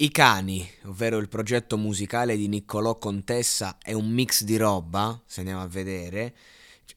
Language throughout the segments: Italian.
I cani, ovvero il progetto musicale di Niccolò Contessa, è un mix di roba, se andiamo a vedere.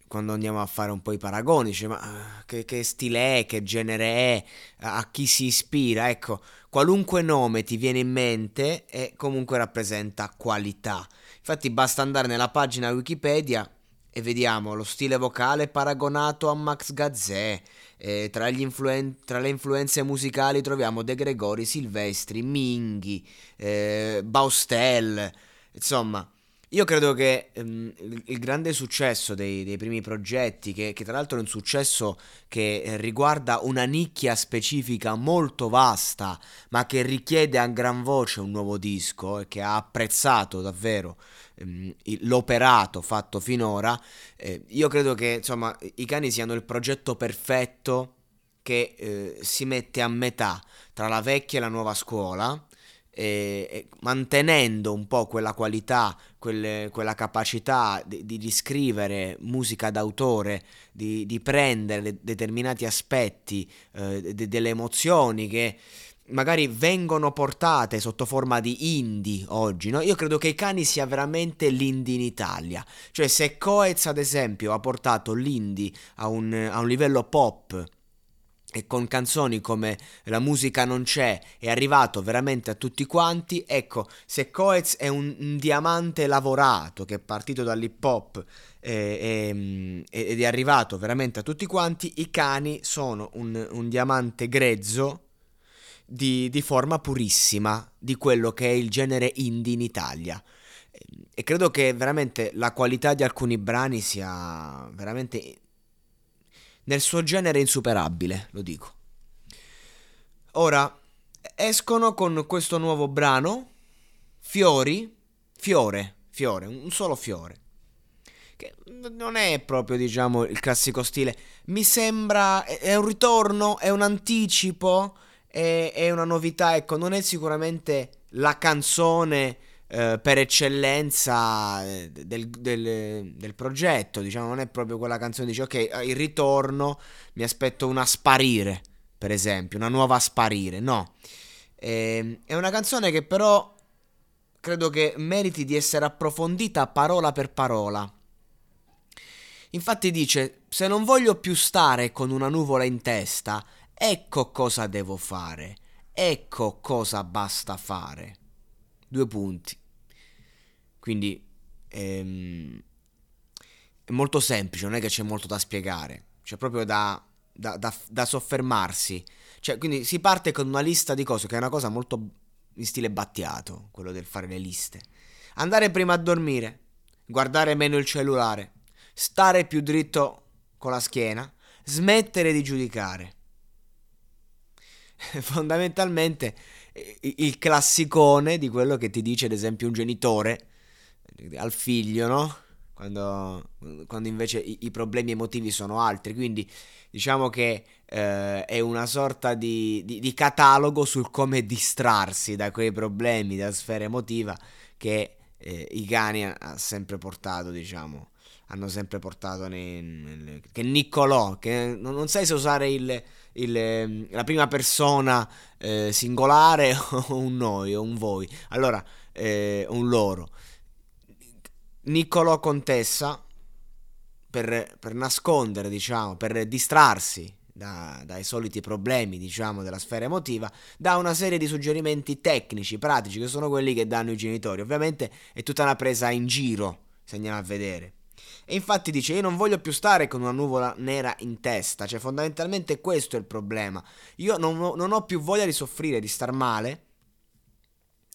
Quando andiamo a fare un po' i paragoni, dice, ma ah, che, che stile è, che genere è, a chi si ispira, ecco, qualunque nome ti viene in mente e comunque rappresenta qualità. Infatti basta andare nella pagina Wikipedia e vediamo lo stile vocale paragonato a Max Gazzè. Eh, tra, influen- tra, le influenze musicali troviamo De Gregori, Silvestri, Minghi, eh, Baustel, insomma. Io credo che ehm, il, grande successo dei, dei primi progetti, che, che, tra l'altro è un successo che riguarda una nicchia specifica molto vasta, ma che richiede a gran voce un nuovo disco e che ha apprezzato davvero ehm, l'operato fatto finora, eh, io credo che insomma i cani siano il progetto perfetto che eh, si mette a metà tra la vecchia e la nuova scuola e, e mantenendo un po' quella qualità, quelle, quella capacità di, di, scrivere musica d'autore, di, di prendere determinati aspetti eh, de, delle emozioni che magari vengono portate sotto forma di indie oggi, no? Io credo che i cani sia veramente l'indie in Italia. Cioè se Coez ad esempio ha portato l'indie a un, a un livello pop e con canzoni come La musica non c'è è arrivato veramente a tutti quanti, ecco, se Coez è un, un diamante lavorato che è partito dall'hip hop eh, eh, ed è arrivato veramente a tutti quanti, i cani sono un, un diamante grezzo di, di, forma purissima di quello che è il genere indie in Italia. E credo che veramente la qualità di alcuni brani sia veramente nel suo genere insuperabile, lo dico. Ora, escono con questo nuovo brano, Fiori, Fiore, Fiore, un solo fiore. Che non è proprio, diciamo, il classico stile. Mi sembra, è un ritorno, è un anticipo, è, è una novità, ecco, non è sicuramente la canzone eh, per eccellenza eh, del, del, del, progetto, diciamo, non è proprio quella canzone dice ok, eh, il ritorno mi aspetto una sparire, per esempio, una nuova sparire, no. Eh, è una canzone che però credo che meriti di essere approfondita parola per parola. Infatti dice, se non voglio più stare con una nuvola in testa, ecco cosa devo fare, ecco cosa basta fare. Due punti. Quindi ehm, è molto semplice, non è che c'è molto da spiegare, c'è proprio da, da, da, da soffermarsi. Cioè, quindi si parte con una lista di cose, che è una cosa molto in stile battiato, quello del fare le liste. Andare prima a dormire, guardare meno il cellulare, stare più dritto con la schiena, smettere di giudicare. Fondamentalmente il classicone di quello che ti dice ad esempio un genitore al figlio, no? Quando, quando invece i, i, problemi emotivi sono altri. Quindi diciamo che eh, è una sorta di, di, di, catalogo sul come distrarsi da quei problemi, da sfera emotiva che eh, i cani ha sempre portato, diciamo, hanno sempre portato nei, nel, che Niccolò, che non, sai se usare il, il, ehm, la prima persona eh, singolare o un noi o un voi, allora eh, un loro. Niccolò Contessa per, per nascondere, diciamo, per distrarsi da, dai soliti problemi, diciamo, della sfera emotiva, dà una serie di suggerimenti tecnici, pratici, che sono quelli che danno i genitori. Ovviamente è tutta una presa in giro, se andiamo a vedere. E infatti dice: Io non voglio più stare con una nuvola nera in testa. Cioè, fondamentalmente questo è il problema. Io non ho, non ho più voglia di soffrire, di star male.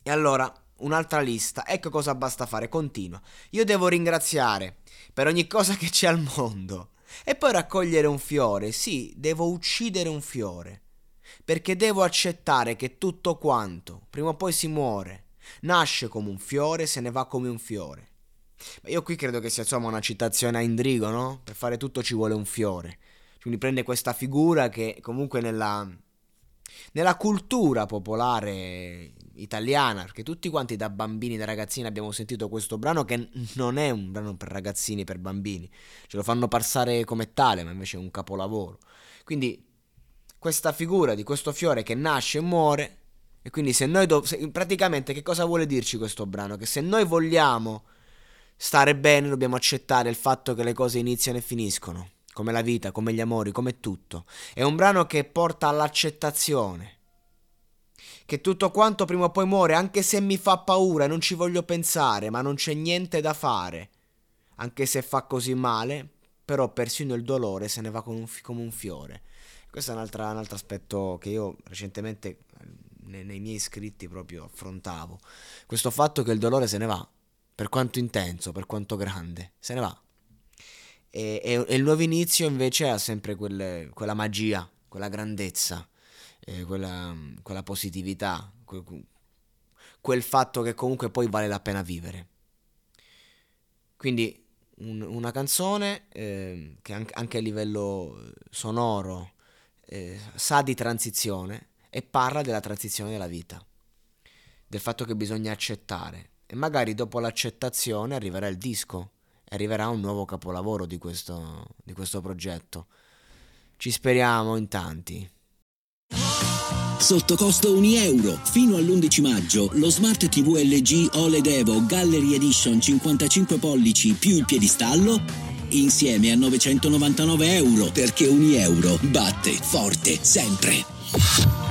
E allora, un'altra lista. Ecco cosa basta fare. Continua. Io devo ringraziare per ogni cosa che c'è al mondo. E poi raccogliere un fiore, sì, devo uccidere un fiore, perché devo accettare che tutto quanto, prima o poi si muore, nasce come un fiore, se ne va come un fiore. Ma io qui credo che sia insomma una citazione a Indrigo, no? Per fare tutto ci vuole un fiore. Quindi prende questa figura che comunque nella, nella cultura popolare italiana, perché tutti quanti da bambini, da ragazzini abbiamo sentito questo brano che non è un brano per ragazzini, per bambini, ce lo fanno passare come tale, ma invece è un capolavoro. Quindi questa figura di questo fiore che nasce e muore, e quindi se noi, do- se, praticamente che cosa vuole dirci questo brano? Che se noi vogliamo stare bene dobbiamo accettare il fatto che le cose iniziano e finiscono, come la vita, come gli amori, come tutto. È un brano che porta all'accettazione che tutto quanto prima o poi muore, anche se mi fa paura e non ci voglio pensare, ma non c'è niente da fare. Anche se fa così male, però persino il dolore se ne va come un, come un fiore. Questo è un altro, un altro, aspetto che io recentemente nei, nei miei scritti proprio affrontavo. Questo fatto che il dolore se ne va, per quanto intenso, per quanto grande, se ne va. E, e, e il nuovo inizio invece ha sempre quelle, quella magia, quella grandezza eh, quella, quella, positività, quel, quel, fatto che comunque poi vale la pena vivere. Quindi un, una canzone eh, che anche, a livello sonoro eh, sa di transizione e parla della transizione della vita, del fatto che bisogna accettare e magari dopo l'accettazione arriverà il disco arriverà un nuovo capolavoro di questo, di questo progetto. Ci speriamo in tanti. Sotto costo 1 euro. Fino all'11 maggio lo Smart TV LG OLED Evo Gallery Edition 55 pollici più il piedistallo insieme a 999 euro perché 1 euro batte forte sempre.